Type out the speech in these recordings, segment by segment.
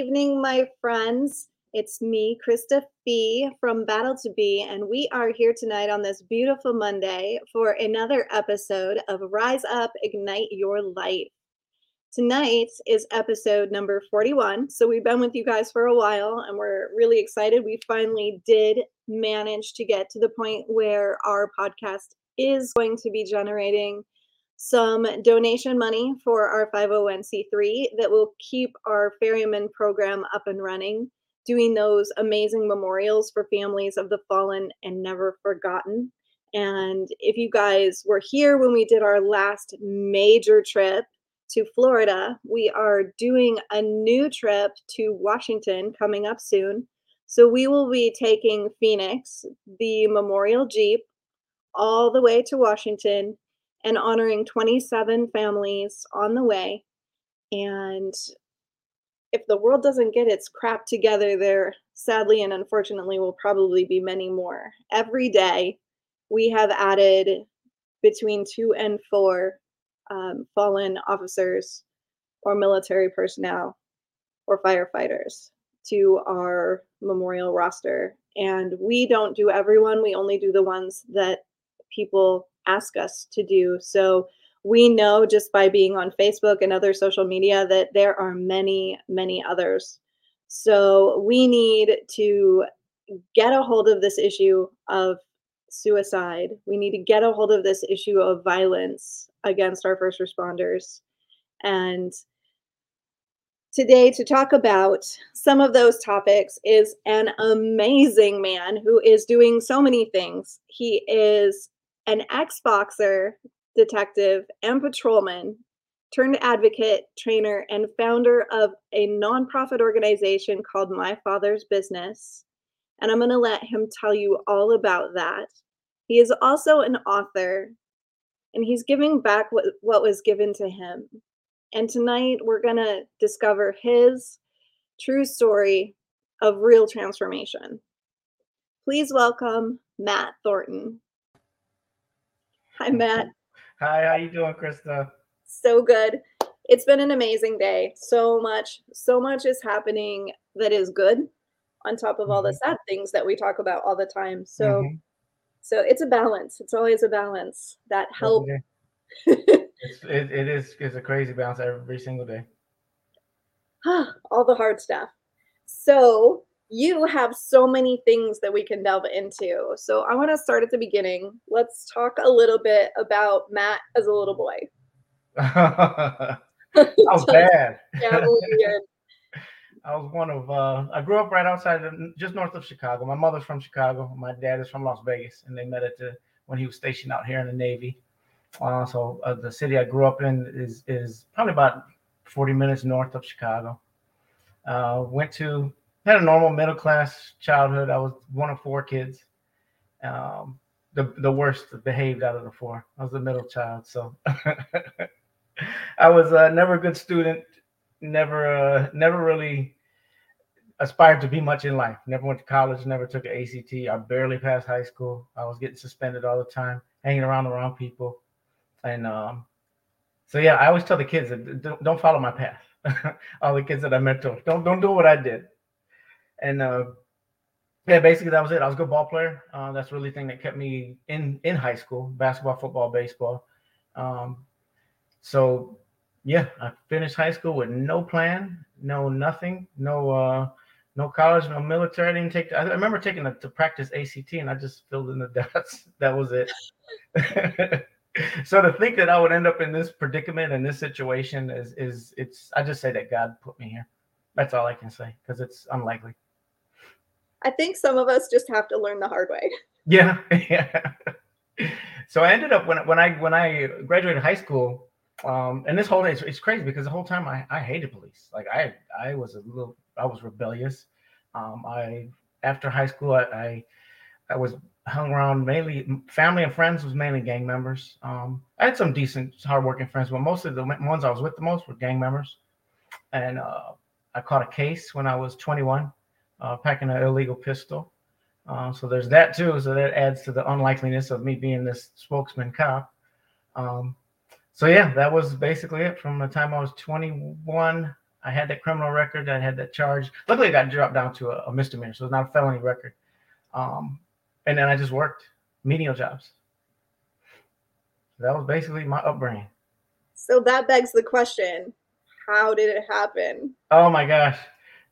Evening, my friends. It's me, Krista Fee from Battle to Be, and we are here tonight on this beautiful Monday for another episode of Rise Up, Ignite Your Life. Tonight is episode number 41. So we've been with you guys for a while and we're really excited. We finally did manage to get to the point where our podcast is going to be generating some donation money for our 501c3 that will keep our ferryman program up and running, doing those amazing memorials for families of the fallen and never forgotten. And if you guys were here when we did our last major trip to Florida, we are doing a new trip to Washington coming up soon. So we will be taking Phoenix, the Memorial Jeep, all the way to Washington and honoring 27 families on the way. And if the world doesn't get its crap together, there sadly and unfortunately will probably be many more. Every day, we have added between two and four um, fallen officers or military personnel or firefighters to our memorial roster. And we don't do everyone, we only do the ones that people ask us to do. So we know just by being on Facebook and other social media that there are many, many others. So we need to get a hold of this issue of suicide. We need to get a hold of this issue of violence against our first responders. And today, to talk about some of those topics, is an amazing man who is doing so many things. He is an ex boxer, detective, and patrolman turned advocate, trainer, and founder of a nonprofit organization called My Father's Business. And I'm going to let him tell you all about that. He is also an author, and he's giving back what, what was given to him. And tonight we're going to discover his true story of real transformation. Please welcome Matt Thornton. Hi, Matt. Hi, how you doing, Krista? So good. It's been an amazing day. So much, so much is happening that is good on top of all the mm-hmm. sad things that we talk about all the time. So mm-hmm. so it's a balance. It's always a balance that help. it's, it, it is it's a crazy balance every single day. all the hard stuff. So you have so many things that we can delve into. So I want to start at the beginning. Let's talk a little bit about Matt as a little boy. How bad. yeah, I was one of uh, I grew up right outside of, just north of Chicago. My mother's from Chicago. My dad is from Las Vegas, and they met at the when he was stationed out here in the Navy. Uh, so uh, the city I grew up in is is probably about 40 minutes north of Chicago. Uh, went to had a normal middle class childhood. I was one of four kids. Um, the the worst behaved out of the four. I was the middle child, so I was uh, never a good student. Never uh, never really aspired to be much in life. Never went to college. Never took an ACT. I barely passed high school. I was getting suspended all the time, hanging around the wrong people, and um, so yeah, I always tell the kids that don't, don't follow my path. all the kids that I mentor, don't don't do what I did and uh, yeah, basically that was it. I was a good ball player. Uh, that's really the thing that kept me in in high school: basketball, football, baseball. Um, so yeah, I finished high school with no plan, no nothing, no uh, no college, no military. I didn't take. I remember taking to practice ACT, and I just filled in the dots. that was it. so to think that I would end up in this predicament and this situation is is it's. I just say that God put me here. That's all I can say because it's unlikely. I think some of us just have to learn the hard way. Yeah, yeah. So I ended up when when I when I graduated high school, um, and this whole it's, it's crazy because the whole time I, I hated police. Like I I was a little I was rebellious. Um, I after high school I, I, I was hung around mainly family and friends was mainly gang members. Um, I had some decent hardworking friends, but most of the ones I was with the most were gang members. And uh, I caught a case when I was 21 uh, packing an illegal pistol. Uh, so there's that too. So that adds to the unlikeliness of me being this spokesman cop. Um, so yeah, that was basically it from the time I was 21 I had that criminal record. I had that charge. Luckily, I got dropped down to a, a misdemeanor, so it's not a felony record. Um, and then I just worked menial jobs. That was basically my upbringing. So that begs the question: How did it happen? Oh my gosh,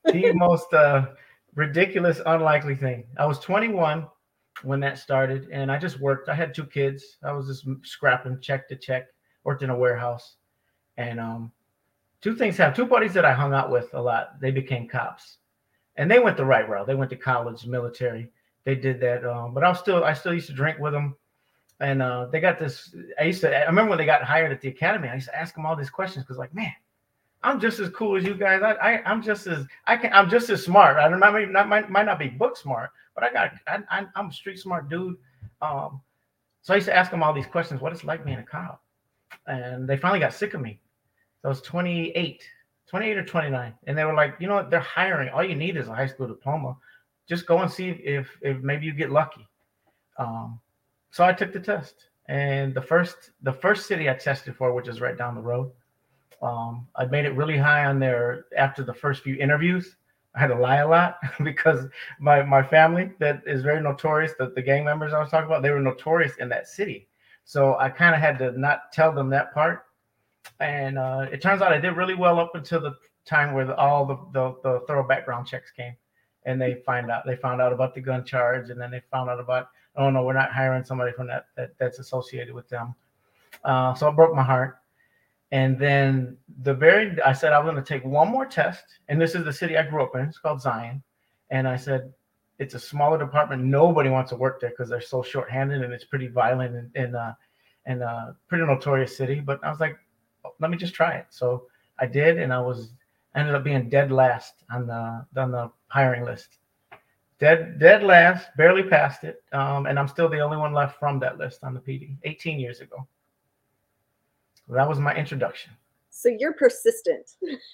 the most uh, ridiculous, unlikely thing. I was 21 when that started, and I just worked. I had two kids. I was just scrapping check to check. Worked in a warehouse, and um, two things happened. Two buddies that I hung out with a lot. They became cops, and they went the right route. They went to college, military. They did that, um, but I was still I still used to drink with them, and uh, they got this. I used to. I remember when they got hired at the academy. I used to ask them all these questions because, like, man, I'm just as cool as you guys. I, I am just as I can. I'm just as smart. I don't might not might, might not be book smart, but I got I, I am a street smart dude. Um, so I used to ask them all these questions. What it's like being a cop, and they finally got sick of me. So I was 28, 28 or 29, and they were like, you know what? They're hiring. All you need is a high school diploma. Just go and see if if maybe you get lucky. Um, so I took the test, and the first the first city I tested for, which is right down the road um, I made it really high on there after the first few interviews. I had to lie a lot because my my family that is very notorious. The gang members I was talking about, they were notorious in that city. So I kind of had to not tell them that part. And uh, it turns out I did really well up until the time where the, all the, the, the thorough background checks came, and they find out they found out about the gun charge, and then they found out about oh no, we're not hiring somebody from that, that that's associated with them. Uh, so it broke my heart. And then the very, I said I was going to take one more test. And this is the city I grew up in. It's called Zion. And I said, it's a smaller department. Nobody wants to work there because they're so short-handed and it's pretty violent and and, uh, and uh, pretty notorious city. But I was like, oh, let me just try it. So I did, and I was ended up being dead last on the on the hiring list. Dead dead last, barely passed it, um, and I'm still the only one left from that list on the PD. 18 years ago that was my introduction. So you're persistent.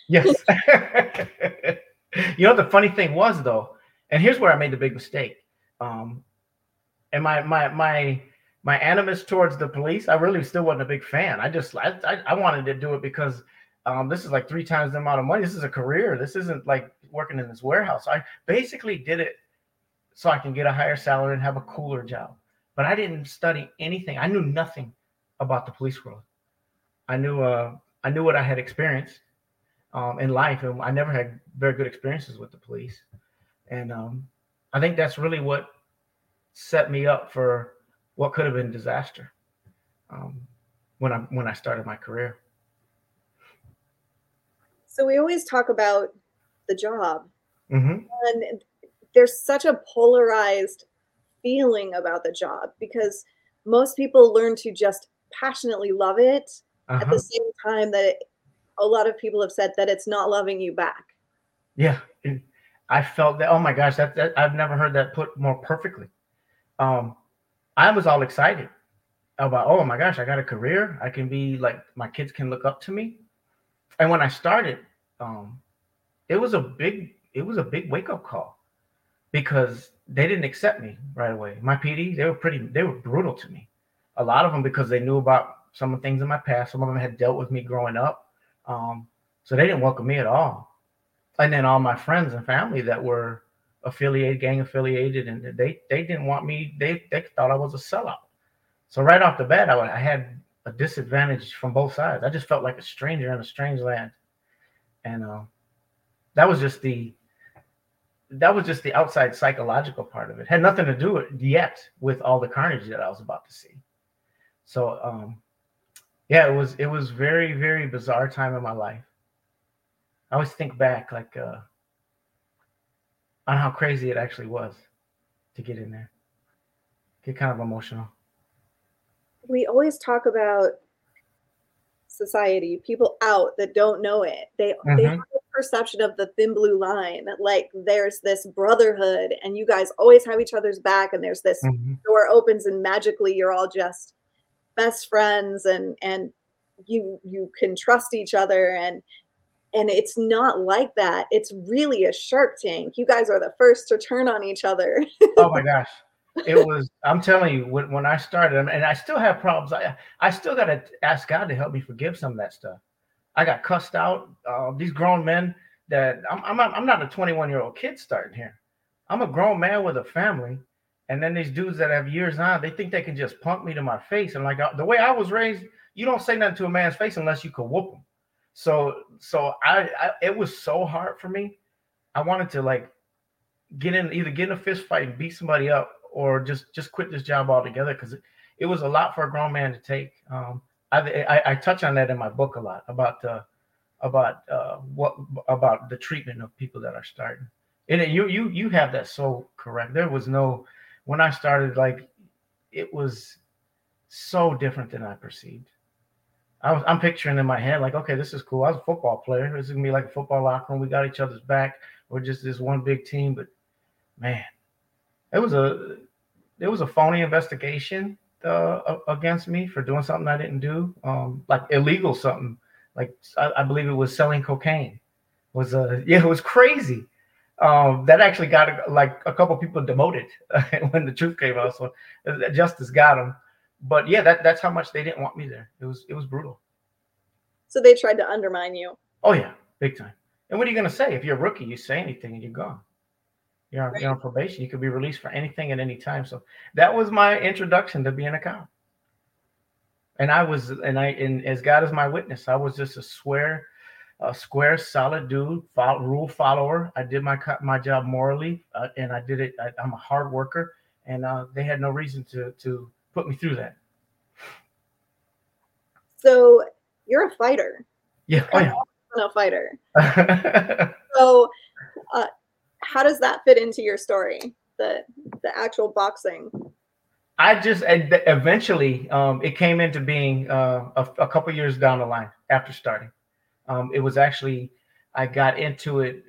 yes. you know the funny thing was though, and here's where I made the big mistake. Um, and my my my my animus towards the police, I really still wasn't a big fan. I just I I, I wanted to do it because um, this is like three times the amount of money. This is a career. This isn't like working in this warehouse. I basically did it so I can get a higher salary and have a cooler job. But I didn't study anything. I knew nothing about the police world. I knew uh, I knew what I had experienced um, in life, and I never had very good experiences with the police. And um, I think that's really what set me up for what could have been disaster um, when I when I started my career. So we always talk about the job, mm-hmm. and there's such a polarized feeling about the job because most people learn to just passionately love it uh-huh. at the uh-huh. same time that it, a lot of people have said that it's not loving you back. Yeah, I felt that. Oh my gosh, that, that I've never heard that put more perfectly. Um, I was all excited about. Oh my gosh, I got a career. I can be like my kids can look up to me. And when I started, um, it was a big it was a big wake up call because they didn't accept me right away. My PD, they were pretty, they were brutal to me. A lot of them because they knew about some of the things in my past. Some of them had dealt with me growing up. Um, so they didn't welcome me at all. And then all my friends and family that were affiliated, gang affiliated, and they they didn't want me. They they thought I was a sellout. So right off the bat, I, I had a disadvantage from both sides. I just felt like a stranger in a strange land, and uh, that was just the that was just the outside psychological part of it. Had nothing to do with yet with all the carnage that I was about to see. So um, yeah, it was it was very very bizarre time in my life. I always think back like uh, on how crazy it actually was to get in there. Get kind of emotional. We always talk about society, people out that don't know it. They mm-hmm. they have a perception of the thin blue line that like there's this brotherhood and you guys always have each other's back and there's this mm-hmm. door opens and magically you're all just best friends and and you you can trust each other and and it's not like that it's really a shark tank you guys are the first to turn on each other oh my gosh it was i'm telling you when, when i started and i still have problems i i still got to ask god to help me forgive some of that stuff I got cussed out. Uh, these grown men that I'm, I'm I'm not a 21 year old kid starting here. I'm a grown man with a family. And then these dudes that have years on, they think they can just punk me to my face. And like uh, the way I was raised, you don't say nothing to a man's face unless you can whoop him. So, so I, I it was so hard for me. I wanted to like get in, either get in a fist fight and beat somebody up, or just just quit this job altogether because it, it was a lot for a grown man to take. Um, I, I, I touch on that in my book a lot about uh, about uh, what about the treatment of people that are starting. And you you you have that so correct. There was no when I started like it was so different than I perceived. I was I'm picturing in my head like okay this is cool. I was a football player. This is gonna be like a football locker room. We got each other's back. We're just this one big team. But man, it was a it was a phony investigation uh, against me for doing something I didn't do, um, like illegal something. Like I, I, believe it was selling cocaine. Was a uh, yeah, it was crazy. Um, that actually got like a couple people demoted when the truth came out. So justice got them. But yeah, that that's how much they didn't want me there. It was it was brutal. So they tried to undermine you. Oh yeah, big time. And what are you gonna say if you're a rookie? You say anything and you're gone you're on, right. you're on probation. You could be released for anything at any time. So that was my introduction to being a cop. And I was, and I, and as God is my witness, I was just a square, a square, solid dude, follow, rule follower. I did my my job morally, uh, and I did it. I, am a hard worker, and uh, they had no reason to to put me through that. So you're a fighter. Yeah, oh, yeah. a fighter. so, uh, how does that fit into your story? The the actual boxing. I just eventually um, it came into being uh, a, a, couple years down the line after starting. Um, it was actually I got into it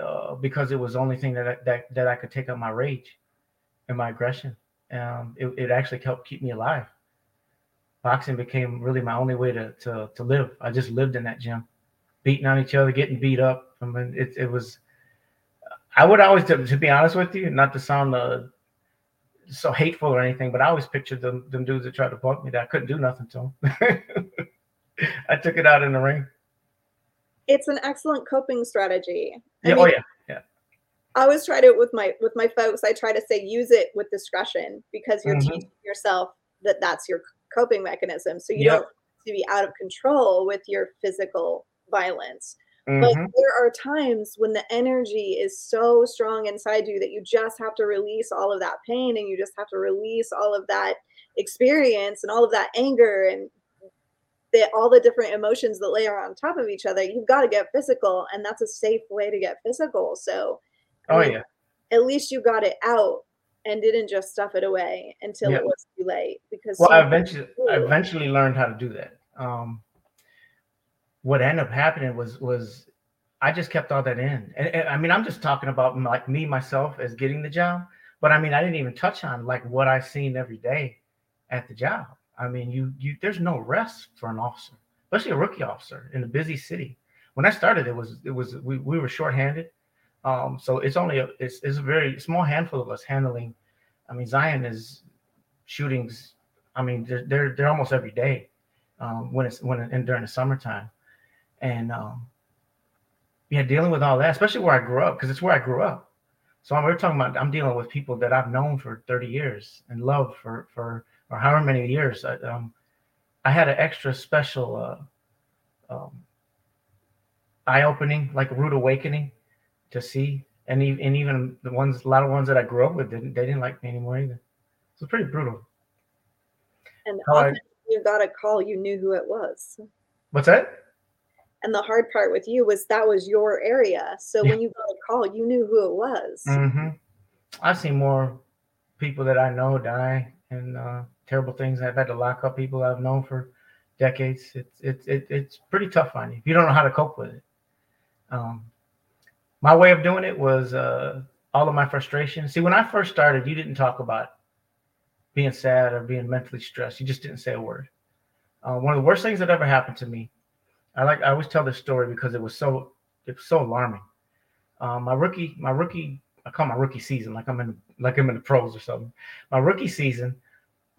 uh, because it was the only thing that I, that that I could take out my rage and my aggression. Um, it, it actually helped keep me alive. Boxing became really my only way to to to live. I just lived in that gym, beating on each other, getting beat up. I mean, it it was I would always, to, to, be honest with you, not to sound uh, so hateful or anything, but I always pictured them, them dudes that tried to punk me that I couldn't do nothing to them. I took it out in the ring. It's an excellent coping strategy. I yeah. Oh, mean, oh yeah. Yeah. I always try to with my with my folks. I try to say use it with discretion because you're mm-hmm. teaching yourself that that's your coping mechanism. So you yep. don't to be out of control with your physical violence. Mm-hmm. But there are times when the energy is so strong inside you that you just have to release all of that pain and you just have to release all of that experience and all of that anger and the, all the different emotions that layer on top of each other. You've got to get physical, and that's a safe way to get physical. So, oh yeah, at least you got it out and didn't just stuff it away until it was too late. Because well, I eventually, I eventually learned how to do that. Um, what ended up happening was was I just kept all that in. And, and, I mean, I'm just talking about like me myself as getting the job, but I mean, I didn't even touch on like what I seen every day at the job. I mean, you you there's no rest for an officer, especially a rookie officer in a busy city. When I started, it was it was we, we were shorthanded. Um, so it's only a it's, it's a very small handful of us handling. I mean, Zion is shootings. I mean, they're they're, they're almost every day um, when it's when and during the summertime and um, yeah, dealing with all that, especially where I grew up, because it's where I grew up. So I'm, we're talking about I'm dealing with people that I've known for 30 years and loved for for or however many years. I, um, I had an extra special uh, um, eye opening, like a rude awakening, to see, and even, and even the ones, a lot of ones that I grew up with didn't they didn't like me anymore either. So it's pretty brutal. And often I, you got a call, you knew who it was. What's that? And the hard part with you was that was your area. So yeah. when you got a call, you knew who it was. Mm-hmm. I've seen more people that I know die and uh, terrible things. I've had to lock up people I've known for decades. It's it's it, it's pretty tough on you if you don't know how to cope with it. Um, my way of doing it was uh, all of my frustration. See, when I first started, you didn't talk about being sad or being mentally stressed. You just didn't say a word. Uh, one of the worst things that ever happened to me I like I always tell this story because it was so it was so alarming. Um, my rookie, my rookie, I call my rookie season like I'm in like I'm in the pros or something. My rookie season,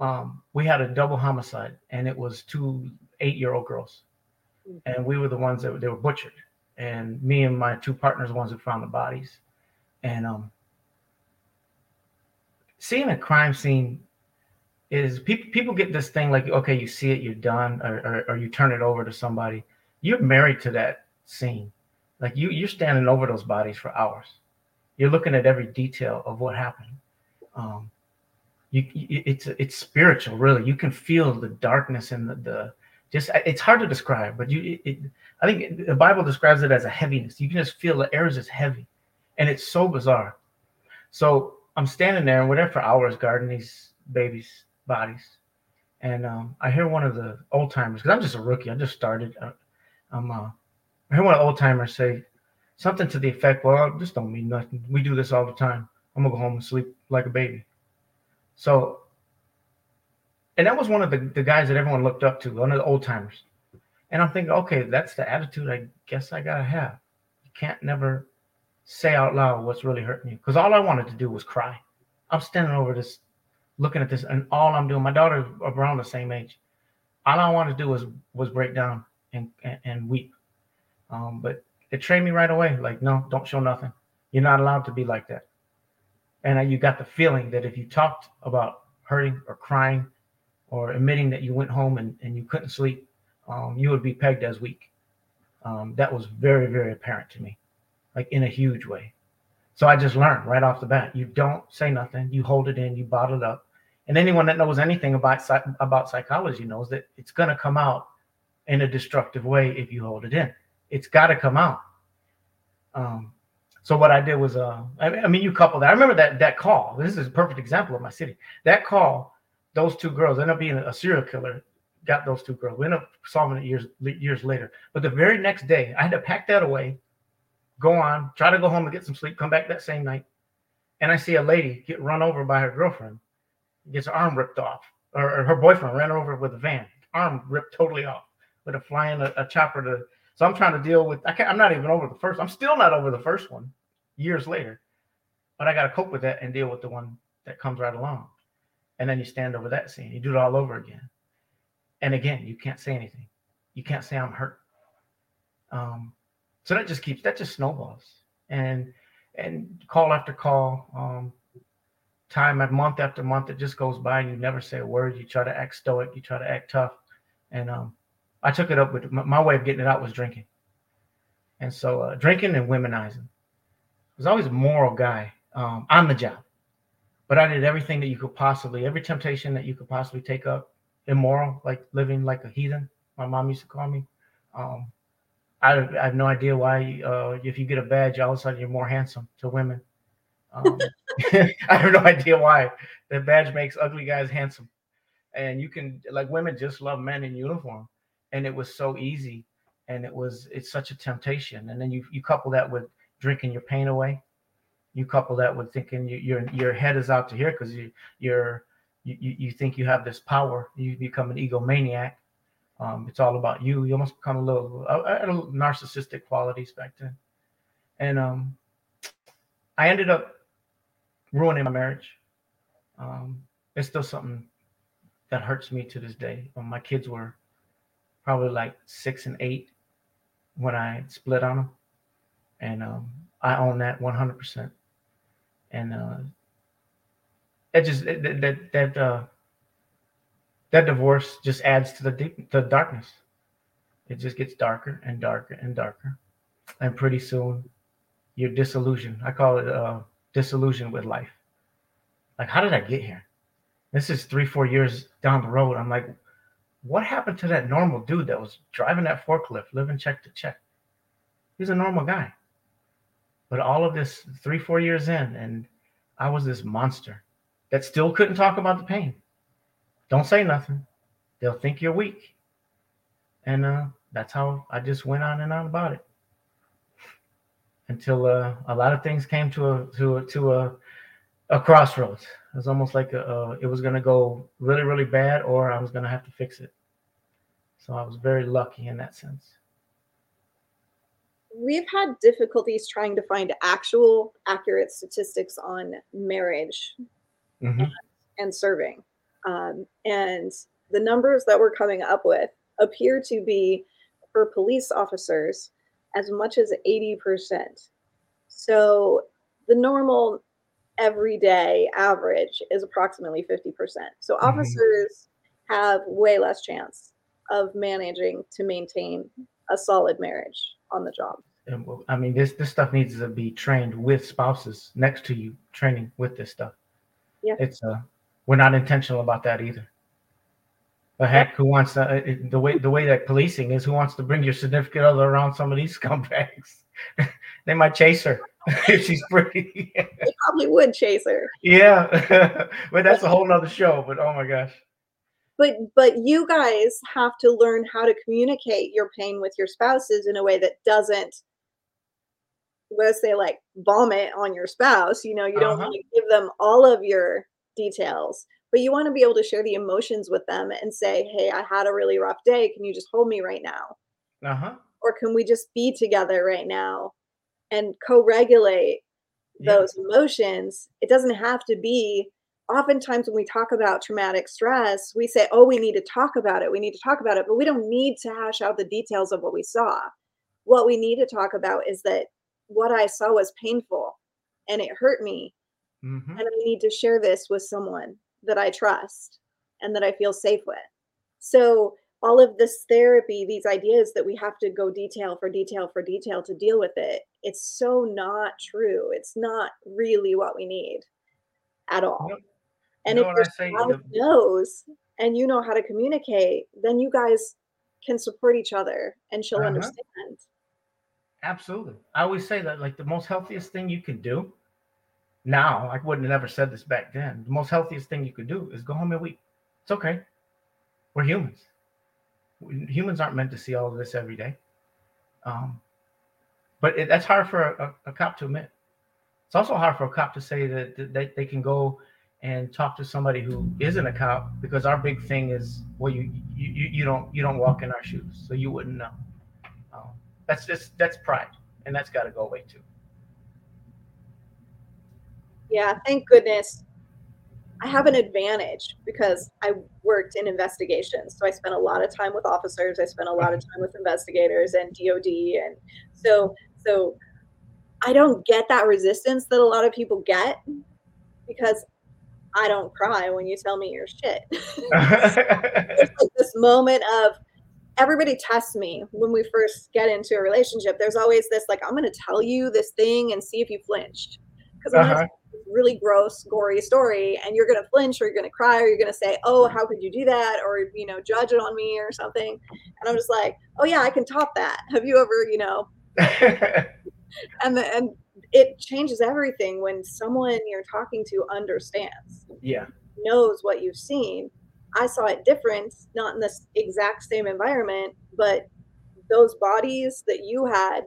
um, we had a double homicide, and it was two eight year old girls. mm-hmm. and we were the ones that they were butchered, and me and my two partners, the ones who found the bodies, and um, seeing a crime scene is people people get this thing like okay you see it you're done or, or, or you turn it over to somebody. You're married to that scene. Like you you're standing over those bodies for hours. You're looking at every detail of what happened. Um you it's it's spiritual really you can feel the darkness and the, the just it's hard to describe but you it, i think the bible describes it as a heaviness you can just feel the air is just heavy and it's so bizarre so i'm standing there and we're there for hours guarding these babies bodies. And um, I hear one of the old timers, because I'm just a rookie, I just started. Uh, I'm, uh, I hear one of the old timers say something to the effect, Well, this don't mean nothing. We do this all the time. I'm to go home and sleep like a baby. So, and that was one of the, the guys that everyone looked up to, one of the old timers. And I'm thinking, okay, that's the attitude I guess I got to have. You can't never say out loud what's really hurting you. Because all I wanted to do was cry. I'm standing over this looking at this, and all I'm doing, my daughter's around the same age. All I wanted to do was was break down and and, and weep. Um, but it trained me right away. Like, no, don't show nothing. You're not allowed to be like that. And you got the feeling that if you talked about hurting or crying or admitting that you went home and, and you couldn't sleep, um, you would be pegged as weak. Um, that was very, very apparent to me, like in a huge way. So I just learned right off the bat: you don't say nothing, you hold it in, you bottle it up, and anyone that knows anything about about psychology knows that it's going to come out in a destructive way if you hold it in. It's got to come out. Um, so what I did was, uh, I, mean, you couple that. I remember that that call. This is a perfect example of my city. That call, those two girls ended up being a, serial killer. Got those two girls. We ended up solving it years years later. But the very next day, I had to pack that away, go on, try to go home and get some sleep, come back that same night, and I see a lady get run over by her girlfriend gets her arm ripped off, or, or her boyfriend ran over with a van, arm ripped totally off with a flying a, a chopper to. So I'm trying to deal with. I can't, I'm not even over the first. I'm still not over the first one, years later, but I got to cope with that and deal with the one that comes right along, and then you stand over that scene. You do it all over again, and again you can't say anything. You can't say I'm hurt. Um, so that just keeps that just snowballs and and call after call. Um, time at month after month it just goes by and you never say a word you try to act stoic you try to act tough and um, i took it up with my, my, way of getting it out was drinking. And so uh, drinking and womenizing I was always a moral guy. Um, on the job. But i did everything that you could possibly every temptation that you could possibly take up immoral like living like a heathen my mom used to call me. Um, I, I, have no idea why uh, if you get a badge all of a sudden you're more handsome to women. Um, I have no idea why. The badge makes ugly guys handsome, and you can like women just love men in uniform, and it was so easy, and it was it's such a temptation. And then you you couple that with drinking your pain away, you couple that with thinking you, your your head is out to here because you you're you, you think you have this power. You become an egomaniac. Um, it's all about you. You almost become a little, a, a little narcissistic qualities back then, and um, I ended up ruining my marriage. Um, it's still something that hurts me to this day. Um, my kids were probably like six and eight when I split on them, and um, I own that 100%. And uh, it just that that that, uh, that divorce just adds to the deep the darkness. It just gets darker and darker and darker, and pretty soon you're disillusioned. I call it uh, disillusioned with life. Like, how did I get here? This is three, four years down the road. I'm like, what happened to that normal dude that was driving that forklift, living check to check? He's a normal guy. But all of this three, four years in, and I was this monster that still couldn't talk about the pain. Don't say nothing. They'll think you're weak. And uh, that's how I just went on and on about it until uh, a lot of things came to a to a, to a, a crossroads. It was almost like a, uh, it was going to go really really bad, or I was going to have to fix it. So I was very lucky in that sense. We've had difficulties trying to find actual accurate statistics on marriage mm-hmm. and serving, um, and the numbers that we're coming up with appear to be for police officers as much as 80%. So the normal everyday average is approximately 50%. So mm-hmm. officers have way less chance of managing to maintain a solid marriage on the job. I mean, this this stuff needs to be trained with spouses next to you, training with this stuff. Yeah, it's uh, we're not intentional about that either. But heck, who wants to, uh, the way the way that policing is? Who wants to bring your significant other around some of these scumbags? they might chase her if she's pretty. they probably would chase her. Yeah, but that's a whole nother show. But oh my gosh. But but you guys have to learn how to communicate your pain with your spouses in a way that doesn't let's say like vomit on your spouse you know you don't uh-huh. want to give them all of your details but you want to be able to share the emotions with them and say hey i had a really rough day can you just hold me right now uh-huh. or can we just be together right now and co-regulate yeah. those emotions it doesn't have to be oftentimes when we talk about traumatic stress we say oh we need to talk about it we need to talk about it but we don't need to hash out the details of what we saw what we need to talk about is that what I saw was painful and it hurt me. Mm-hmm. And I need to share this with someone that I trust and that I feel safe with. So, all of this therapy, these ideas that we have to go detail for detail for detail to deal with it, it's so not true. It's not really what we need at all. And you know if your spouse knows and you know how to communicate, then you guys can support each other and she'll uh-huh. understand. Absolutely. I always say that like the most healthiest thing you can do now, I wouldn't have ever said this back then. The most healthiest thing you could do is go home and weep. It's okay. We're humans. Humans aren't meant to see all of this every day. Um, but it, that's hard for a, a, cop to admit. It's also hard for a cop to say that, that they, they can go and talk to somebody who isn't a cop because our big thing is well you you, you don't you don't walk in our shoes so you wouldn't know um, that's just that's pride, and that's got to go away too. Yeah, thank goodness. I have an advantage because I worked in investigations. So I spent a lot of time with officers. I spent a lot of time with investigators and DOD, and so so I don't get that resistance that a lot of people get because I don't cry when you tell me your shit. There's like this moment of everybody tests me when we first get into a relationship. There's always this like, I'm going to tell you this thing and see if you flinched. Because uh-huh. really gross, gory story, and you're going to flinch or you're going to cry or you're going to say, Oh, how could you do that? Or, you know, judge it on me or something. And I'm just like, Oh, yeah, I can top that. Have you ever, you know? and the, and it changes everything when someone you're talking to understands. Yeah. Knows what you've seen I saw it different, not in this exact same environment, but those bodies that you had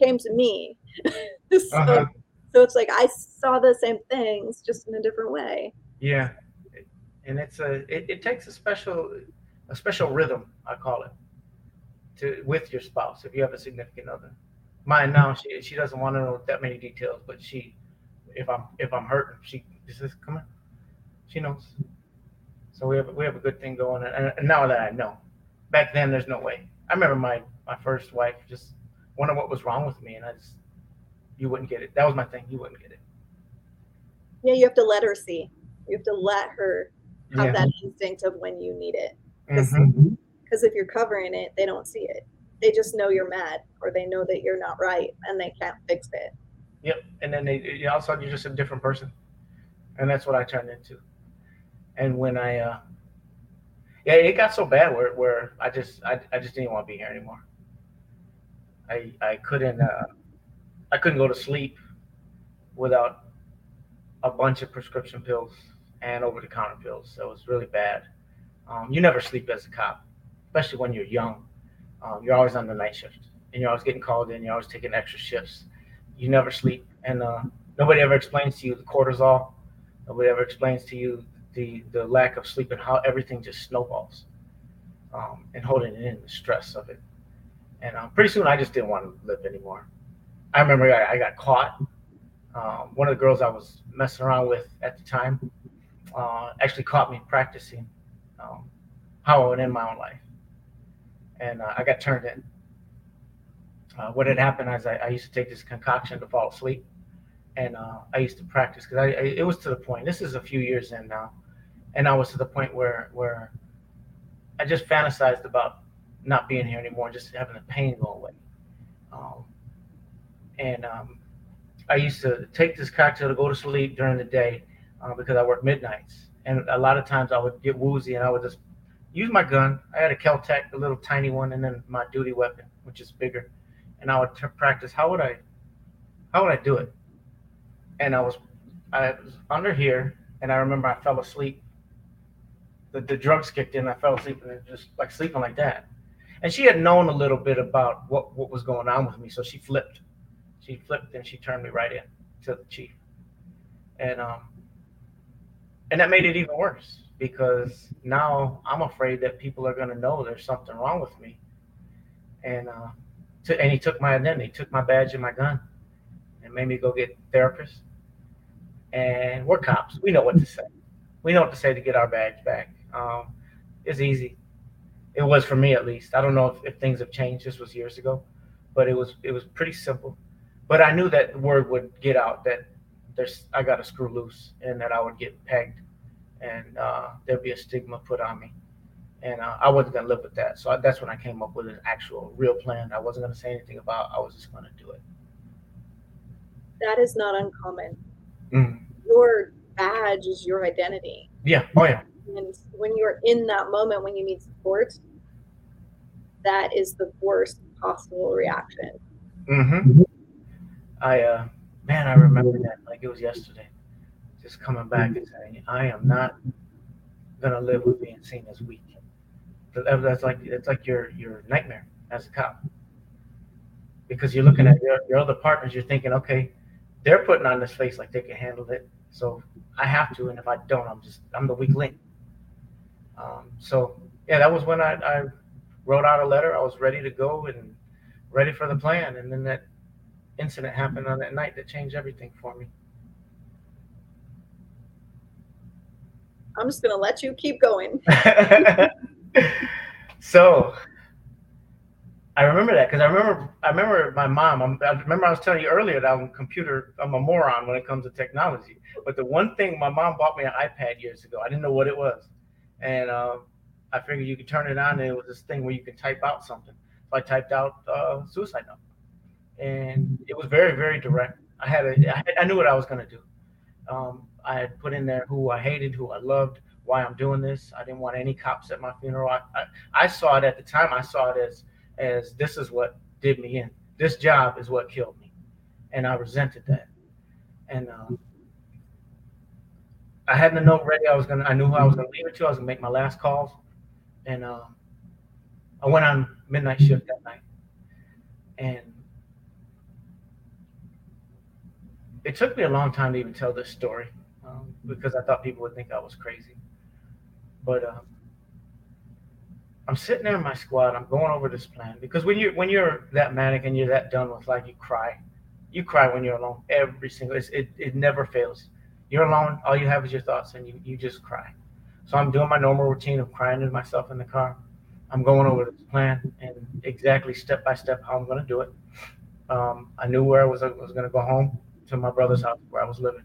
came to me. so, uh-huh. so it's like I saw the same things just in a different way. Yeah. And it's a it, it takes a special a special rhythm, I call it, to with your spouse if you have a significant other. Mine now, she she doesn't want to know that many details, but she if I'm if I'm hurting, she says, Come on. She knows. So we have we have a good thing going, and, and now that I know, back then there's no way. I remember my my first wife just wondering what was wrong with me, and I just you wouldn't get it. That was my thing. You wouldn't get it. Yeah, you have to let her see. You have to let her have yeah. that instinct of when you need it. Mm-hmm. Because if you're covering it, they don't see it. They just know you're mad, or they know that you're not right, and they can't fix it. Yep, and then they all of a sudden you're just a different person, and that's what I turned into and when I uh yeah, it got so bad where where I just I, I just didn't want to be here anymore. I I couldn't uh I couldn't go to sleep without a bunch of prescription pills and over the counter pills. So it was really bad. Um, you never sleep as a cop, especially when you're young. Um, you're always on the night shift and you're always getting called in. You're always taking extra shifts. You never sleep, and uh, nobody ever explains to you the cortisol. Nobody ever explains to you the the lack of sleep and how everything just snowballs, um, and holding it in the stress of it. And um, pretty soon, I just didn't want to live anymore. I remember I, I got caught. Um, one of the girls I was messing around with at the time uh, actually caught me practicing um, how I would end my own life. And uh, I got turned in. Uh, what had happened is I, I, used to take this concoction to fall asleep, and uh, I used to practice because I, I, it was to the point. This is a few years in now, and I was to the point where where I just fantasized about not being here anymore, just having the pain go away. Um, and um, I used to take this cocktail to go to sleep during the day uh, because I work midnights, and a lot of times I would get woozy and I would just use my gun. I had a Kel-Tec, a little tiny one, and then my duty weapon, which is bigger, and I would t- practice. How would I, how would I do it? And I was, I was under here, and I remember I fell asleep. The, the drugs kicked in. I fell asleep and just like sleeping like that. And she had known a little bit about what, what was going on with me, so she flipped. She flipped and she turned me right in to the chief. And um, and that made it even worse because now I'm afraid that people are going to know there's something wrong with me. And uh, to, and he took my identity, took my badge and my gun, and made me go get therapists. And we're cops. We know what to say. We know what to say to get our badge back. Um, it's easy. It was for me at least. I don't know if, if things have changed. This was years ago, but it was it was pretty simple. But I knew that word would get out that there's I got to screw loose and that I would get pegged and uh, there'd be a stigma put on me. And uh, I wasn't gonna live with that. So I, that's when I came up with an actual real plan. I wasn't gonna say anything about. I was just gonna do it. That is not uncommon. Mm. Your badge is your identity. Yeah. Oh yeah. And when you're in that moment when you need support, that is the worst possible reaction. Mm-hmm. I uh man, I remember that like it was yesterday just coming back and saying, I am not gonna live with being seen as weak. That's like it's like your your nightmare as a cop. Because you're looking at your, your other partners, you're thinking, okay, they're putting on this face like they can handle it. So I have to, and if I don't, I'm just I'm the weak link. Um, so yeah, that was when I, I wrote out a letter. I was ready to go and ready for the plan, and then that incident happened on that night that changed everything for me. I'm just going to let you keep going. so I remember that because I remember I remember my mom. I remember I was telling you earlier that I'm a computer. I'm a moron when it comes to technology. But the one thing my mom bought me an iPad years ago. I didn't know what it was, and uh, I figured you could turn it on, and it was this thing where you could type out something. So I typed out uh, suicide note, and it was very very direct. I had a I, had, I knew what I was going to do. Um, I had put in there who I hated, who I loved, why I'm doing this. I didn't want any cops at my funeral. I, I, I saw it at the time. I saw it as as this is what did me in. This job is what killed me, and I resented that. And um, I had the note ready. I was gonna. I knew who I was gonna leave it to. I was gonna make my last calls, and uh, I went on midnight shift that night, and it took me a long time to even tell this story um, because I thought people would think I was crazy. But um, I'm sitting there in my squad. I'm going over this plan because when you're when you're that manic and you're that done with life, you cry. You cry when you're alone. Every single it it never fails. You're alone. All you have is your thoughts, and you you just cry. So I'm doing my normal routine of crying to myself in the car. I'm going over this plan and exactly step by step how I'm going to do it. Um, I knew where I was, was going to go home to my brother's house where I was living.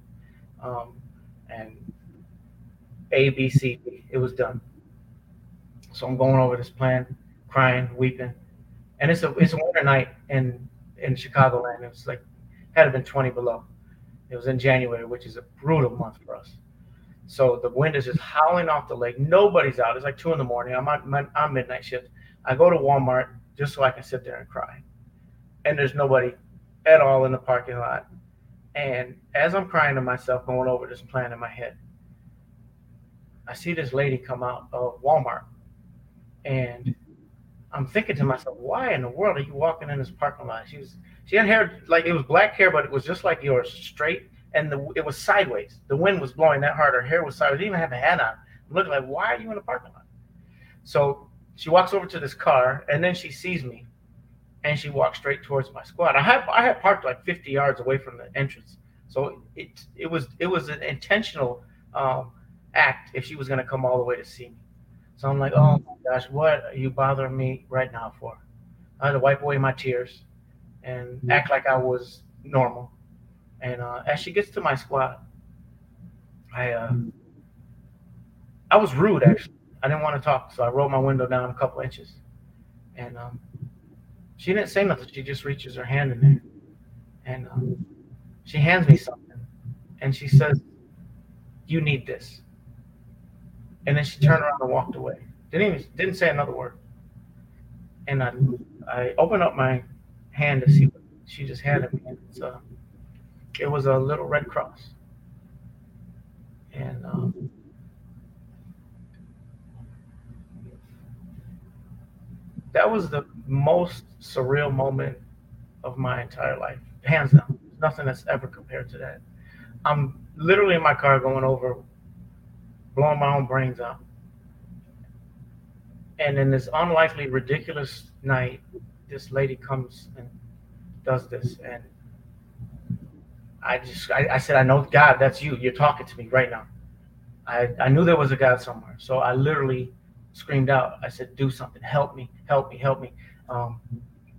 Um, and A, B, C, D. It was done. So I'm going over this plan, crying, weeping, and it's a it's a winter night in in Chicagoland. It was like had it been 20 below. It was in January, which is a brutal month for us. So the wind is just howling off the lake. Nobody's out. It's like two in the morning. I'm on, on midnight shift. I go to Walmart just so I can sit there and cry, and there's nobody at all in the parking lot. And as I'm crying to myself, going over this plan in my head, I see this lady come out of Walmart. And I'm thinking to myself, why in the world are you walking in this parking lot? She was she had hair like it was black hair, but it was just like yours, straight, and the, it was sideways. The wind was blowing that hard. Her hair was sideways. She didn't even have a hat on. I'm looking like, why are you in the parking lot? So she walks over to this car, and then she sees me, and she walked straight towards my squad. I had I had parked like 50 yards away from the entrance, so it it was it was an intentional um, act if she was going to come all the way to see me. So I'm like, oh my gosh, what are you bothering me right now for? I had to wipe away my tears and act like I was normal. And uh, as she gets to my squad, I uh, I was rude actually. I didn't want to talk, so I rolled my window down a couple inches, and um, she didn't say nothing. She just reaches her hand in there, and um, she hands me something, and she says, "You need this." And then she turned around and walked away. Didn't even didn't say another word. And I I opened up my hand to see what she just handed me. It's a, it was a little red cross. And um, that was the most surreal moment of my entire life, hands down. Nothing that's ever compared to that. I'm literally in my car going over, blowing my own brains out. And in this unlikely, ridiculous night, this lady comes and does this. And I just, I, I said, I know God, that's you. You're talking to me right now. I, I knew there was a God somewhere. So I literally screamed out. I said, do something. Help me, help me, help me. Um,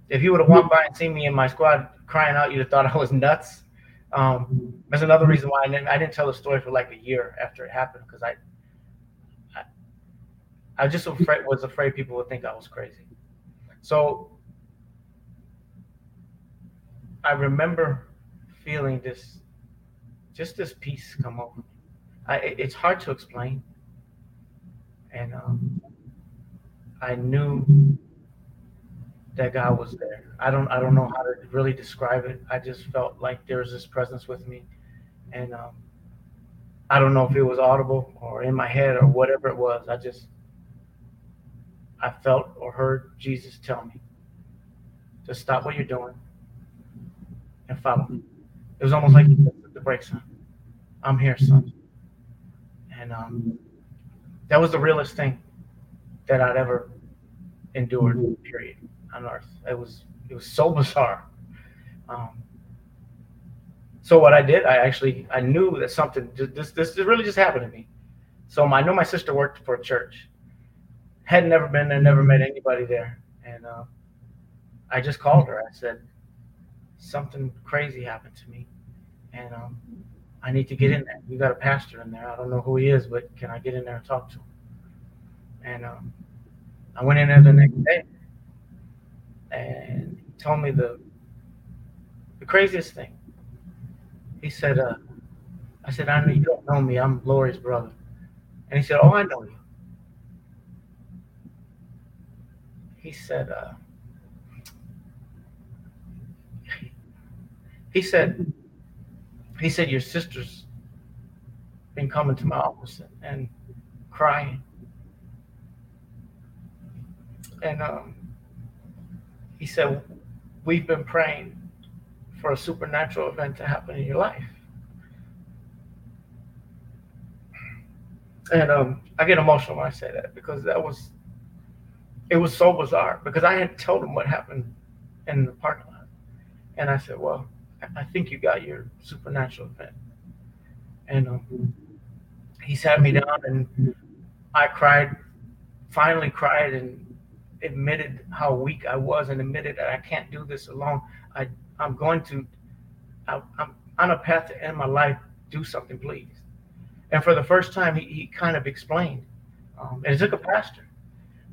if you would have walked by and seen me in my squad crying out, you'd have thought I was nuts. Um, that's another reason why I didn't, I didn't tell the story for like a year after it happened because I, I, I just afraid, was afraid people would think I was crazy. So I remember feeling this, just this peace come over. I, it's hard to explain and um, I knew that God was there. I don't I don't know how to really describe it. I just felt like there was this presence with me, and um, I don't know if it was audible or in my head or whatever it was. I just I felt or heard Jesus tell me to stop what you're doing and follow. It was almost like the brakes on. I'm here, son. And um, that was the realest thing that I'd ever endured. Period on earth. It was it was so bizarre. Um, so what I did, I actually I knew that something this this really just happened to me. So my, I know my sister worked for a church. Had never been there, never met anybody there, and uh, I just called her. I said something crazy happened to me, and um, I need to get in there. You got a pastor in there. I don't know who he is, but can I get in there and talk to him? And um, I went in there the next day, and he told me the the craziest thing. He said, uh, "I said, I know you don't know me. I'm Lori's brother." And he said, "Oh, I know you." He said, uh, he said he said your sister's been coming to my office and crying and um, he said we've been praying for a supernatural event to happen in your life and um, i get emotional when i say that because that was it was so bizarre because i had told him what happened in the parking lot and i said well I think you got your supernatural event. And um, he sat me down and I cried, finally cried and admitted how weak I was and admitted that I can't do this alone. I, I'm going to, I, am on a path to end my life. Do something, please. And for the first time, he, he kind of explained, um, and it took a pastor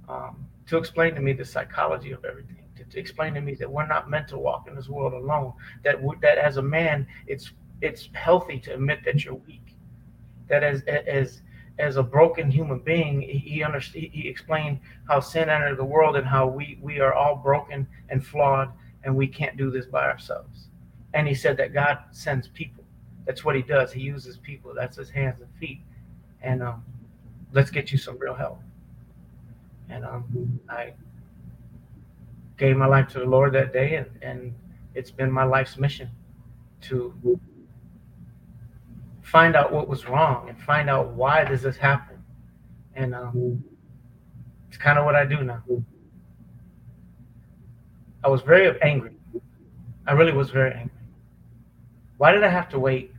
um, to explain to me the psychology of everything to explain to me that we're not meant to walk in this world alone. That that as a man, it's it's healthy to admit that you're weak. That as as as a broken human being, he understood. He explained how sin entered the world and how we we are all broken and flawed, and we can't do this by ourselves. And he said that God sends people. That's what he does. He uses people. That's his hands and feet. And um, let's get you some real help. And um, I gave my life to the Lord that day, and, and it's been my life's mission to find out what was wrong and find out why does this happen. And um, it's kind of what I do now. I was very angry. I really was very angry. Why did I have to wait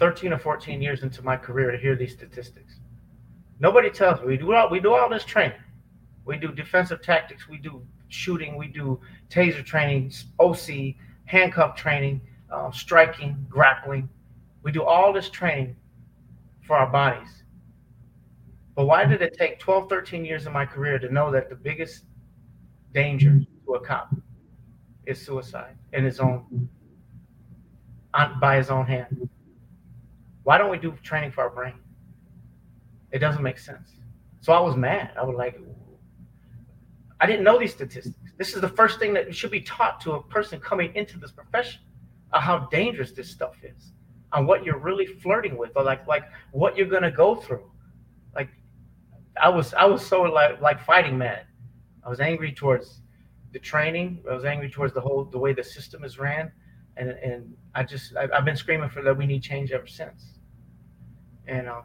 13 or 14 years into my career to hear these statistics? Nobody tells me we do all we do all this training. We do defensive tactics. We do shooting. We do taser training, OC, handcuff training, uh, striking, grappling. We do all this training for our bodies. But why did it take 12, 13 years of my career to know that the biggest danger to a cop is suicide in his own on, by his own hand? Why don't we do training for our brain? It doesn't make sense. So I was mad. I was like, I didn't know these statistics. This is the first thing that should be taught to a person coming into this profession of how dangerous this stuff is, on what you're really flirting with, or like like what you're gonna go through. Like I was I was so like like fighting mad. I was angry towards the training. I was angry towards the whole the way the system is ran, and and I just I, have been screaming for that we need change ever since. And um,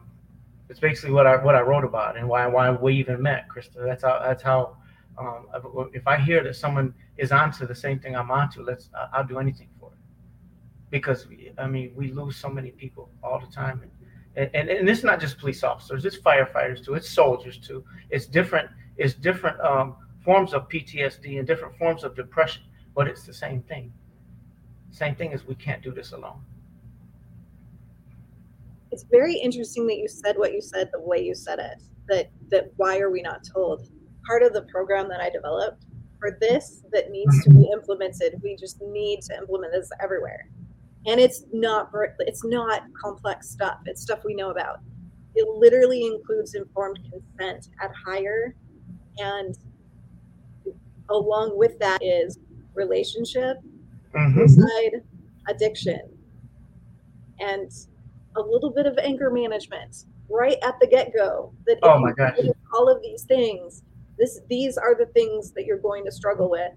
it's basically what I what I wrote about and why why we even met, Krista. That's how that's how um, if I hear that someone is onto the same thing I'm onto, let's I'll do anything. Because I mean, we lose so many people all the time, and and, and it's not just police officers; it's firefighters too, it's soldiers too. It's different. It's different um, forms of PTSD and different forms of depression, but it's the same thing. Same thing as we can't do this alone. It's very interesting that you said what you said the way you said it. That that why are we not told? part of the program that I developed for this that needs to be implemented. We just need to implement this everywhere. And it's not it's not complex stuff. It's stuff we know about. It literally includes informed consent at hire and along with that is relationship, mm-hmm. suicide, addiction, and a little bit of anger management right at the get-go that oh my gosh. all of these things this these are the things that you're going to struggle with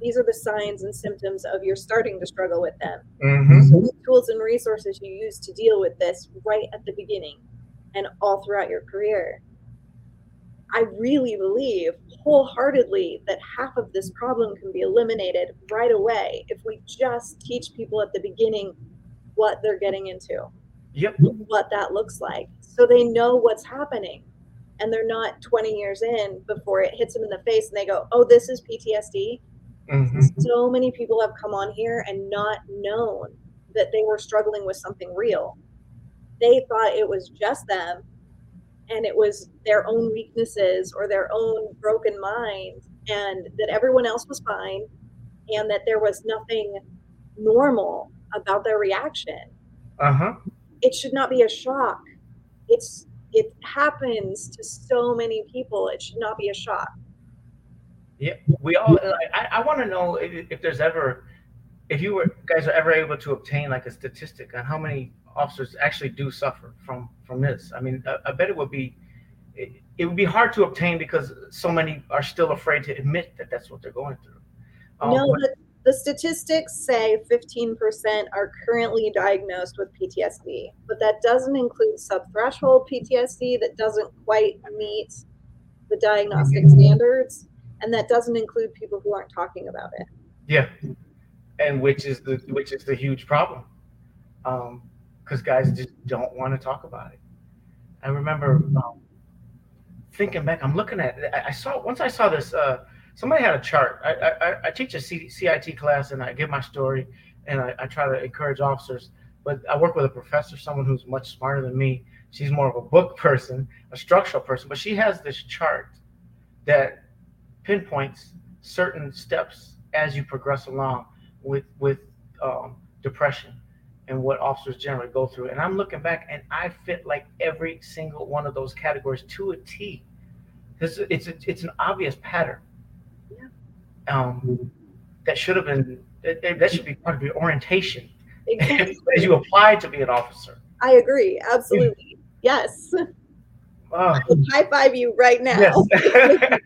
these are the signs and symptoms of you're starting to struggle with them. Mm-hmm. so the tools and resources you use to deal with this right at the beginning and all throughout your career. I really believe wholeheartedly that half of this problem can be eliminated right away if we just teach people at the beginning what they're getting into. Yep. What that looks like. So they know what's happening and they're not 20 years in before it hits them in the face and they go, oh, this is PTSD. Mm-hmm. So many people have come on here and not known that they were struggling with something real. They thought it was just them and it was their own weaknesses or their own broken mind and that everyone else was fine and that there was nothing normal about their reaction. Uh-huh. It should not be a shock. It's it happens to so many people. It should not be a shock. Yeah, we all. I, I want to know if, if, there's ever, if you were guys are ever able to obtain like a statistic on how many officers actually do suffer from from this. I mean, I, I bet it would be, it, it, would be hard to obtain because so many are still afraid to admit that that's what they're going through. Um, no, but, the statistics say 15% are currently diagnosed with PTSD, but that doesn't include subthreshold PTSD that doesn't quite meet the diagnostic standards, and that doesn't include people who aren't talking about it. Yeah, and which is the which is the huge problem, um because guys just don't want to talk about it. I remember um, thinking back. I'm looking at. it, I saw once I saw this. Uh, somebody had a chart. I, I, I teach a CIT class and I give my story and I, I try to encourage officers. But I work with a professor, someone who's much smarter than me. She's more of a book person, a structural person, but she has this chart that pinpoints certain steps as you progress along with with um, depression and what officers generally go through. And I'm looking back, and I fit like every single one of those categories to a T. This it's a, it's an obvious pattern Yeah. um, that should have been that should be part of your orientation exactly. as you apply to be an officer. I agree, absolutely. Yes. Oh. high five you right now. Yes.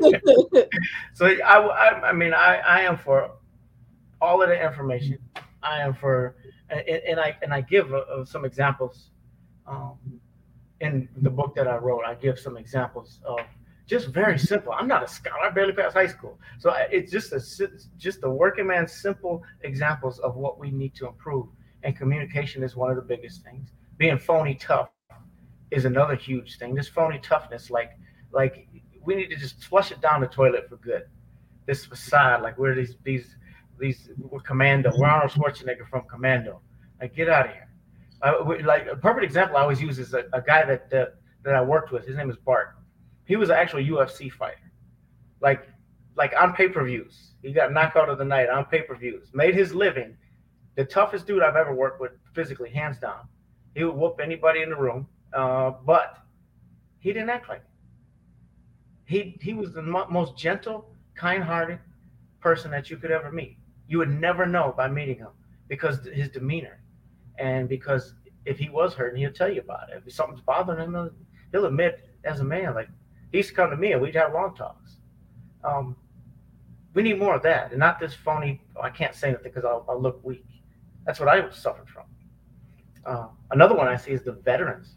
so I, I, I, mean, I, I am for all of the information. I am for, and, and I and I give uh, some examples um, in the book that I wrote. I give some examples of just very simple. I'm not a scholar. I barely passed high school. So it's just a just a working man's simple examples of what we need to improve. And communication is one of the biggest things. Being phony tough is another huge thing. This phony toughness, like like we need to just flush it down the toilet for good. This facade, like we're these these these we're Commando. We're Arnold Schwarzenegger from Commando. Like get out of here. Uh, we, like a perfect example I always use is a, a guy that, that that I worked with. His name is Bart. He was an actual UFC fighter. Like like on pay per views. He got knockout of the night on pay per views. Made his living. The toughest dude I've ever worked with physically, hands down. He would whoop anybody in the room, uh, but he didn't act like it. He he was the mo- most gentle, kind-hearted person that you could ever meet. You would never know by meeting him because his demeanor, and because if he was hurting, he'll tell you about it. If something's bothering him, he'll admit as a man. Like he used to come to me and we'd have long talks. Um, we need more of that, and not this phony. Oh, I can't say anything because I'll, I'll, look weak. That's what I suffered from. Uh, another one I see is the veterans.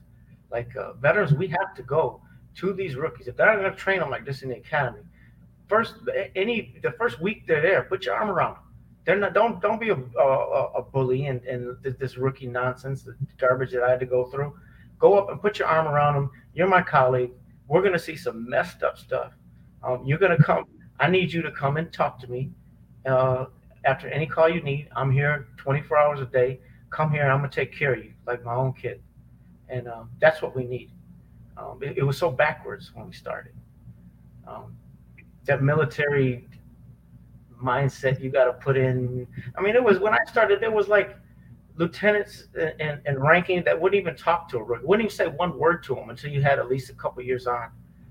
Like uh, veterans, we have to go to these rookies. If they're not going to train them like this in the academy, first any the first week they're there, put your arm around them. They're not don't don't be a, a, a bully and, and this rookie nonsense, the garbage that I had to go through. Go up and put your arm around them. You're my colleague. We're going to see some messed up stuff. Um, you're going to come. I need you to come and talk to me uh, after any call you need. I'm here 24 hours a day. Come here and I'm going to take care of you like my own kid. And um, that's what we need. Um, it, it, was so backwards when we started. Um, that military mindset you got to put in. I mean, it was when I started, there was like lieutenants and, and ranking that wouldn't even talk to a rookie, wouldn't even say one word to them until you had at least a couple years on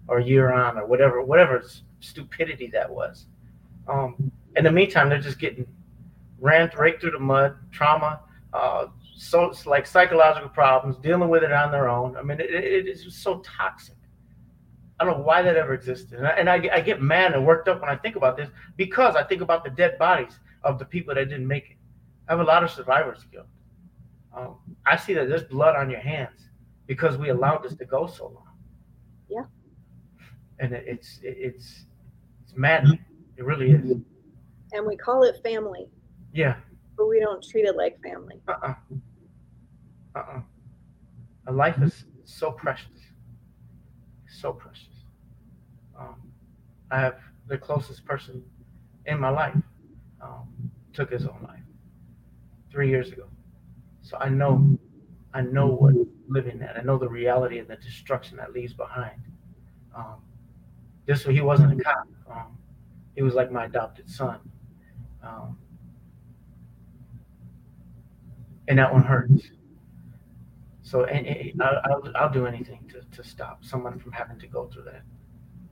or a year on or whatever, whatever stupidity that was. Um, in the meantime, they're just getting ran right through the mud, trauma, uh, so like psychological problems, dealing with it on their own. I mean, it, it is so toxic. I don't know why that ever existed. And, I, and I, I, get mad and worked up when I think about this because I think about the dead bodies of the people that didn't make it. I have a lot of survivors guilt. Um, I see that there's blood on your hands because we allowed this to go so long. Yeah. And it, it's it, it's it's maddening. It really is. And we call it family. Yeah. But we don't treat it like family. Uh-uh. Uh-uh. A life is so precious. So precious. Um, I have the closest person in my life um, took his own life three years ago. So I know, I know what living that. I know the reality and the destruction that leaves behind. Um, this he wasn't a cop. Um, he was like my adopted son. Um, and that one hurts. So, and, and I'll, I'll do anything to, to stop someone from having to go through that.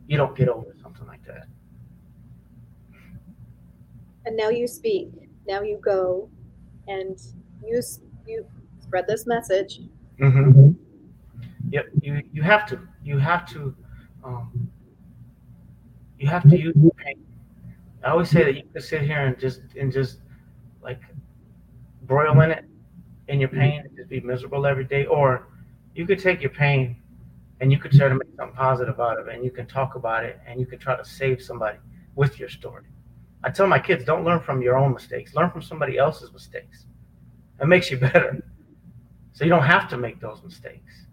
You don't get over something like that. And now you speak. Now you go, and you you spread this message. Mm-hmm. Yep. You you have to. You have to. Um, you have to use pain. I always say that you can sit here and just and just like broil in it in your pain and just be miserable every day, or you could take your pain and you could try to make something positive out of it, and you can talk about it, and you can try to save somebody with your story. I tell my kids, don't learn from your own mistakes, learn from somebody else's mistakes. It makes you better. So you don't have to make those mistakes.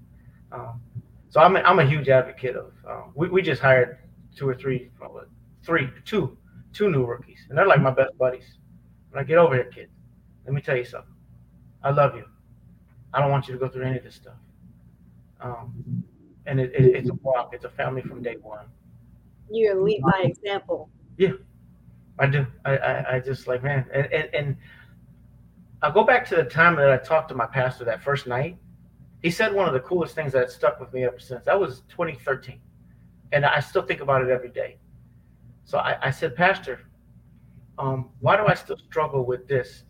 Um, so I'm a, I'm a huge advocate of. Um, we, we just hired two or three, well, three, two, two new rookies, and they're like my best buddies. When I get over here, kid, let me tell you something. I love you. I don't want you to go through any of this stuff. Um, and it, it, it's a walk. It's a family from day one. You lead by example. Yeah, I do. I, I, I just like man, and, and, and I'll go back to the time that I talked to my pastor that first night. He said one of the coolest things that stuck with me ever since. That was 2013, and I still think about it every day. So I, I said, Pastor, um, why do I still struggle with this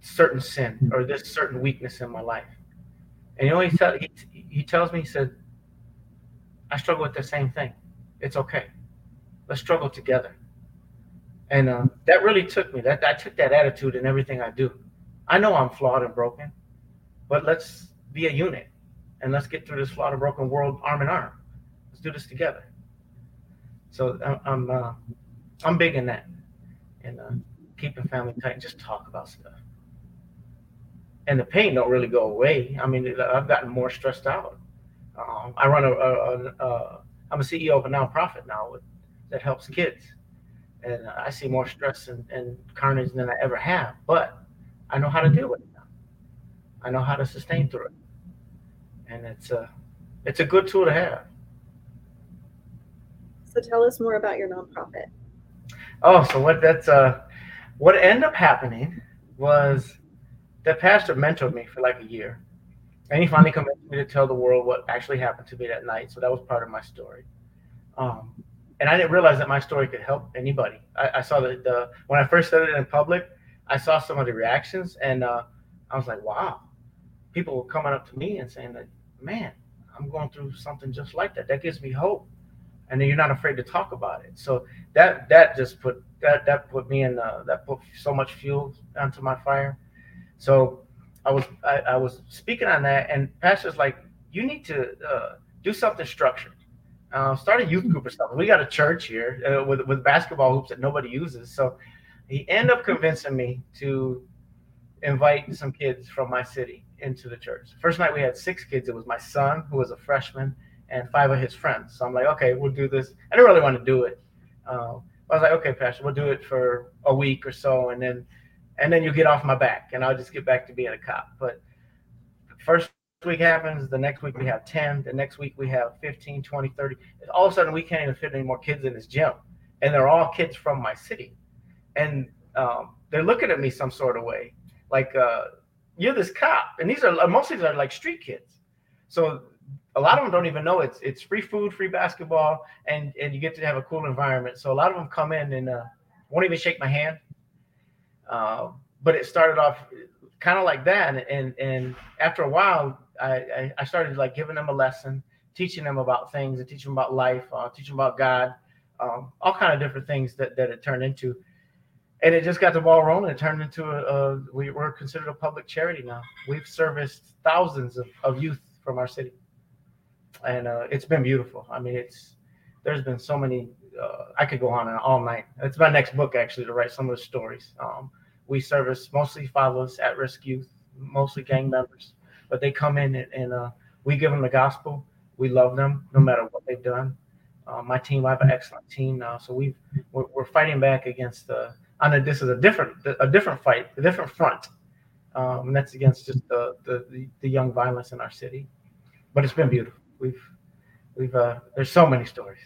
certain sin or this certain weakness in my life. And he, tell, he, he tells me, he said, I struggle with the same thing. It's okay. Let's struggle together. And uh, that really took me. That I took that attitude in everything I do. I know I'm flawed and broken, but let's be a unit and let's get through this flawed and broken world arm in arm. Let's do this together. So I'm uh, I'm big in that, and uh, keeping family tight. Just talk about stuff and the pain don't really go away. I mean, I've gotten more stressed out. Um, I run a, a, a, I'm a CEO of a nonprofit now with, that helps kids, and I see more stress and, and carnage than I ever have. But I know how to deal with it now. I know how to sustain through it, and it's a it's a good tool to have. So tell us more about your nonprofit. Oh, so what that's uh what ended up happening was that pastor mentored me for like a year. And he finally convinced me to tell the world what actually happened to me that night. So that was part of my story. Um, and I didn't realize that my story could help anybody. I, I saw that the when I first said it in public, I saw some of the reactions, and uh, I was like, "Wow!" People were coming up to me and saying that, "Man, I'm going through something just like that. That gives me hope." And then you're not afraid to talk about it. So that that just put that that put me in uh, that put so much fuel onto my fire. So I was I, I was speaking on that, and pastor's like, "You need to uh, do something structured." uh, start a youth group or something. We got a church here uh, with with basketball hoops that nobody uses. So he ended up convincing me to invite some kids from my city into the church. First night we had six kids. It was my son who was a freshman and five of his friends. So I'm like, okay, we'll do this. I didn't really want to do it. Uh, I was like, okay, Pastor, we'll do it for a week or so, and then and then you get off my back, and I'll just get back to being a cop. But first week happens, the next week we have 10, the next week we have 15, 20, 30. All of a sudden we can't even fit any more kids in this gym. And they're all kids from my city. And um, they're looking at me some sort of way. Like, uh, you're this cop. And these are most of these are like street kids. So a lot of them don't even know it's it's free food, free basketball, and and you get to have a cool environment. So a lot of them come in and uh, won't even shake my hand. Uh, but it started off kind of like that, and, and after a while, I, I started like giving them a lesson, teaching them about things, and teaching them about life, uh, teaching them about God, um, all kind of different things that, that it turned into. And it just got the ball rolling. It turned into a, a we, are considered a public charity now. We've serviced thousands of, of youth from our city, and uh, it's been beautiful. I mean, it's there's been so many. Uh, I could go on all night. It's my next book actually to write some of the stories. Um, we service mostly fathers, at-risk youth, mostly gang members, but they come in and, and uh, we give them the gospel. We love them no matter what they've done. Uh, my team, I have an excellent team now, so we we're, we're, fighting back against the. I know this is a different a different fight, a different front, um, and that's against just the, the the young violence in our city. But it's been beautiful. We've we've uh, there's so many stories.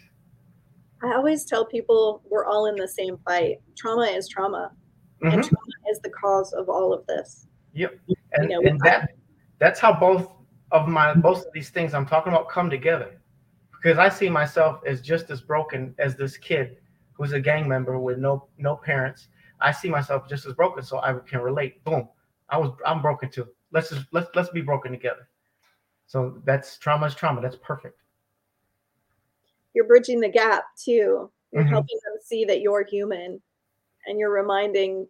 I always tell people we're all in the same fight. Trauma is trauma, mm-hmm. and trauma is the cause of all of this. Yep, and, you know, and that that's how both of my both of these things I'm talking about come together. Because I see myself as just as broken as this kid who's a gang member with no no parents. I see myself just as broken, so I can relate. Boom, I was I'm broken too. Let's just let's let's be broken together. So that's trauma is trauma. That's perfect. You're bridging the gap too. You're mm-hmm. helping them see that you're human, and you're reminding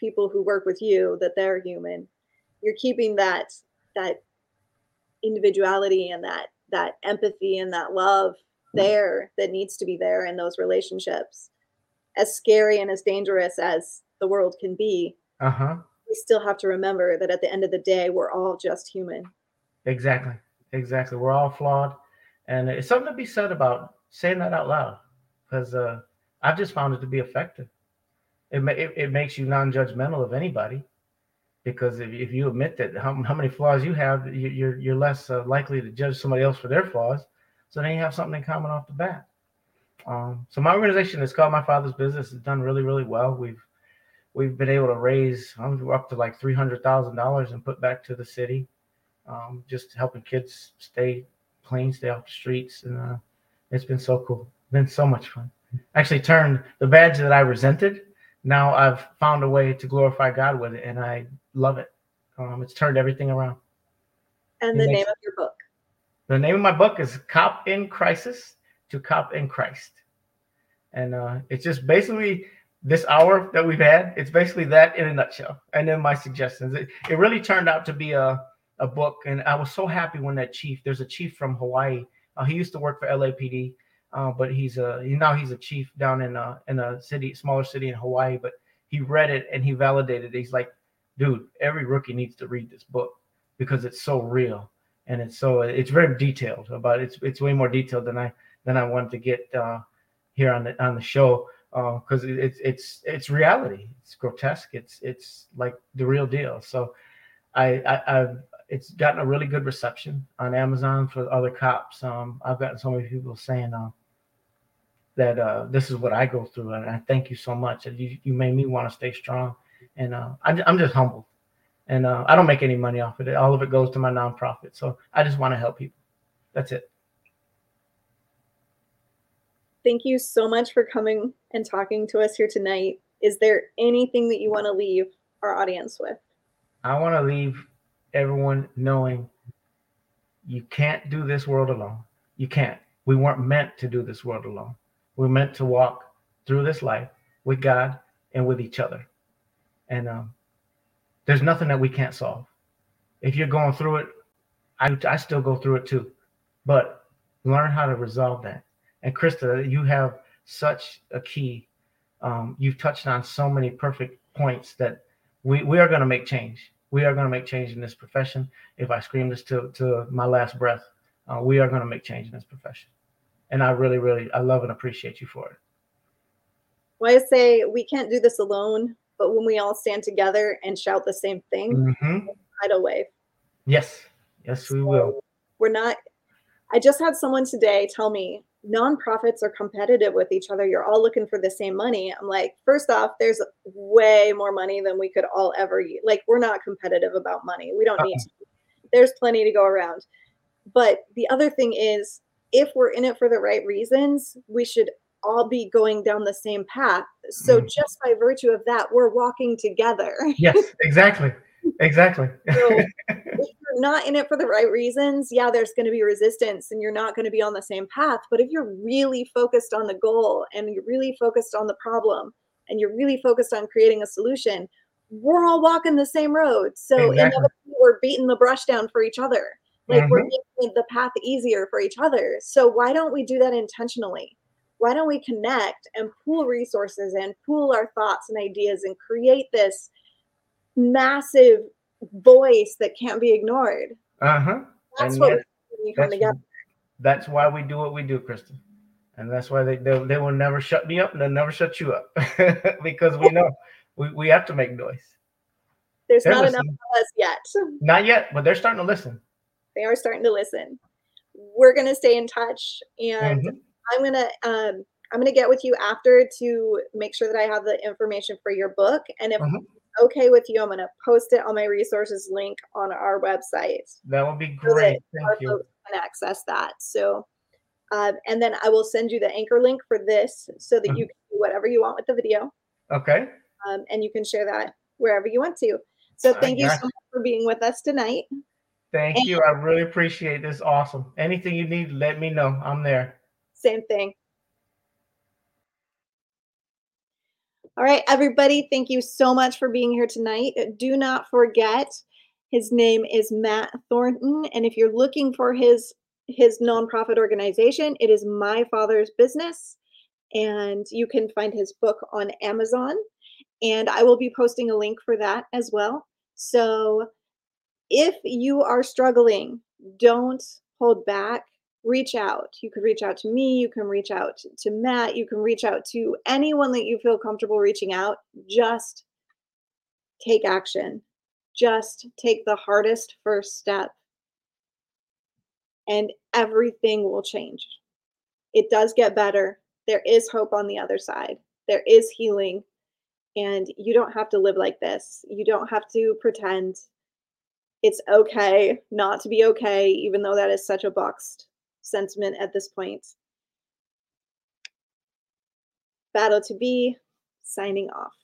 people who work with you that they're human. You're keeping that that individuality and that that empathy and that love there that needs to be there in those relationships. As scary and as dangerous as the world can be uh-huh. we still have to remember that at the end of the day we're all just human. Exactly. Exactly. We're all flawed. And it's something to be said about saying that out loud because uh, i've just found it to be effective it, it, it makes you non-judgmental of anybody because if, if you admit that how, how many flaws you have, you're you're less uh, likely to judge somebody else for their flaws. So then you have something in common off the bat. Um, so my organization is called My Father's Business. It's done really really well. We've we've been able to raise we're up to like three hundred thousand dollars and put back to the city, um, just helping kids stay clean, stay off the streets, and uh, it's been so cool. Been so much fun. Actually, turned the badge that I resented now I've found a way to glorify God with it, and I love it. Um, it's turned everything around. And the name of your book? The name of my book is Cop in Crisis to Cop in Christ. And uh, it's just basically this hour that we've had. It's basically that in a nutshell. And then my suggestions. It, it really turned out to be a, a book. And I was so happy when that chief, there's a chief from Hawaii. Uh, he used to work for LAPD uh, but he's a now he's a chief down in a in a city, smaller city in Hawaii. But he read it and he validated. It. He's like, dude, every rookie needs to read this book because it's so real and it's so it's very detailed about it's it's way more detailed than I than I wanted to get uh, here on the on the show because uh, it's it's it's reality. It's grotesque. It's it's like the real deal. So I, I have it's gotten a really good reception on Amazon for other cops. Um, I've gotten so many people saying uh, that uh, this is what I go through, and I thank you so much. You you made me want to stay strong, and uh, I, I'm just humbled. And uh, I don't make any money off of it. All of it goes to my nonprofit. So I just want to help people. That's it. Thank you so much for coming and talking to us here tonight. Is there anything that you want to leave our audience with? I want to leave everyone knowing you can't do this world alone. You can't. We weren't meant to do this world alone. We're meant to walk through this life with God and with each other. And um, there's nothing that we can't solve. If you're going through it, I, I still go through it too. But learn how to resolve that. And Krista, you have such a key. Um, you've touched on so many perfect points that we, we are going to make change. We are going to make change in this profession. If I scream this to, to my last breath, uh, we are going to make change in this profession. And I really, really, I love and appreciate you for it. Well, I say we can't do this alone, but when we all stand together and shout the same thing, mm-hmm. tidal wave. Yes, yes, we so will. We're not. I just had someone today tell me nonprofits are competitive with each other. You're all looking for the same money. I'm like, first off, there's way more money than we could all ever use. Like, we're not competitive about money. We don't need to. There's plenty to go around. But the other thing is, if we're in it for the right reasons, we should all be going down the same path. So, mm. just by virtue of that, we're walking together. Yes, exactly. Exactly. so, you're not in it for the right reasons, yeah, there's going to be resistance and you're not going to be on the same path. But if you're really focused on the goal and you're really focused on the problem and you're really focused on creating a solution, we're all walking the same road. So exactly. we're beating the brush down for each other. Like mm-hmm. we're making the path easier for each other. So why don't we do that intentionally? Why don't we connect and pool resources and pool our thoughts and ideas and create this massive voice that can't be ignored. Uh huh. That's and what yet, we come together. That's why we do what we do, Krista. And that's why they, they, they will never shut me up and they'll never shut you up because we know we, we have to make noise. There's they're not listening. enough of us yet. Not yet, but they're starting to listen. They are starting to listen. We're gonna stay in touch and mm-hmm. I'm gonna um I'm gonna get with you after to make sure that I have the information for your book. And if mm-hmm okay with you, I'm going to post it on my resources link on our website. That would be great. So Thank you. Can access that. So, um, and then I will send you the anchor link for this so that you mm-hmm. can do whatever you want with the video. Okay. Um, and you can share that wherever you want to. So thank you so much for being with us tonight. Thank and you. I really appreciate this. Awesome. Anything you need, let me know. I'm there. Same thing. All right, everybody, thank you so much for being here tonight. Do not forget, his name is Matt Thornton, and if you're looking for his his nonprofit organization, it is My Father's Business, and you can find his book on Amazon, and I will be posting a link for that as well. So, if you are struggling, don't hold back reach out. You could reach out to me, you can reach out to Matt, you can reach out to anyone that you feel comfortable reaching out. Just take action. Just take the hardest first step, and everything will change. It does get better. There is hope on the other side, there is healing. And you don't have to live like this. You don't have to pretend it's okay not to be okay, even though that is such a boxed sentiment at this point. BATTLE2BE signing off.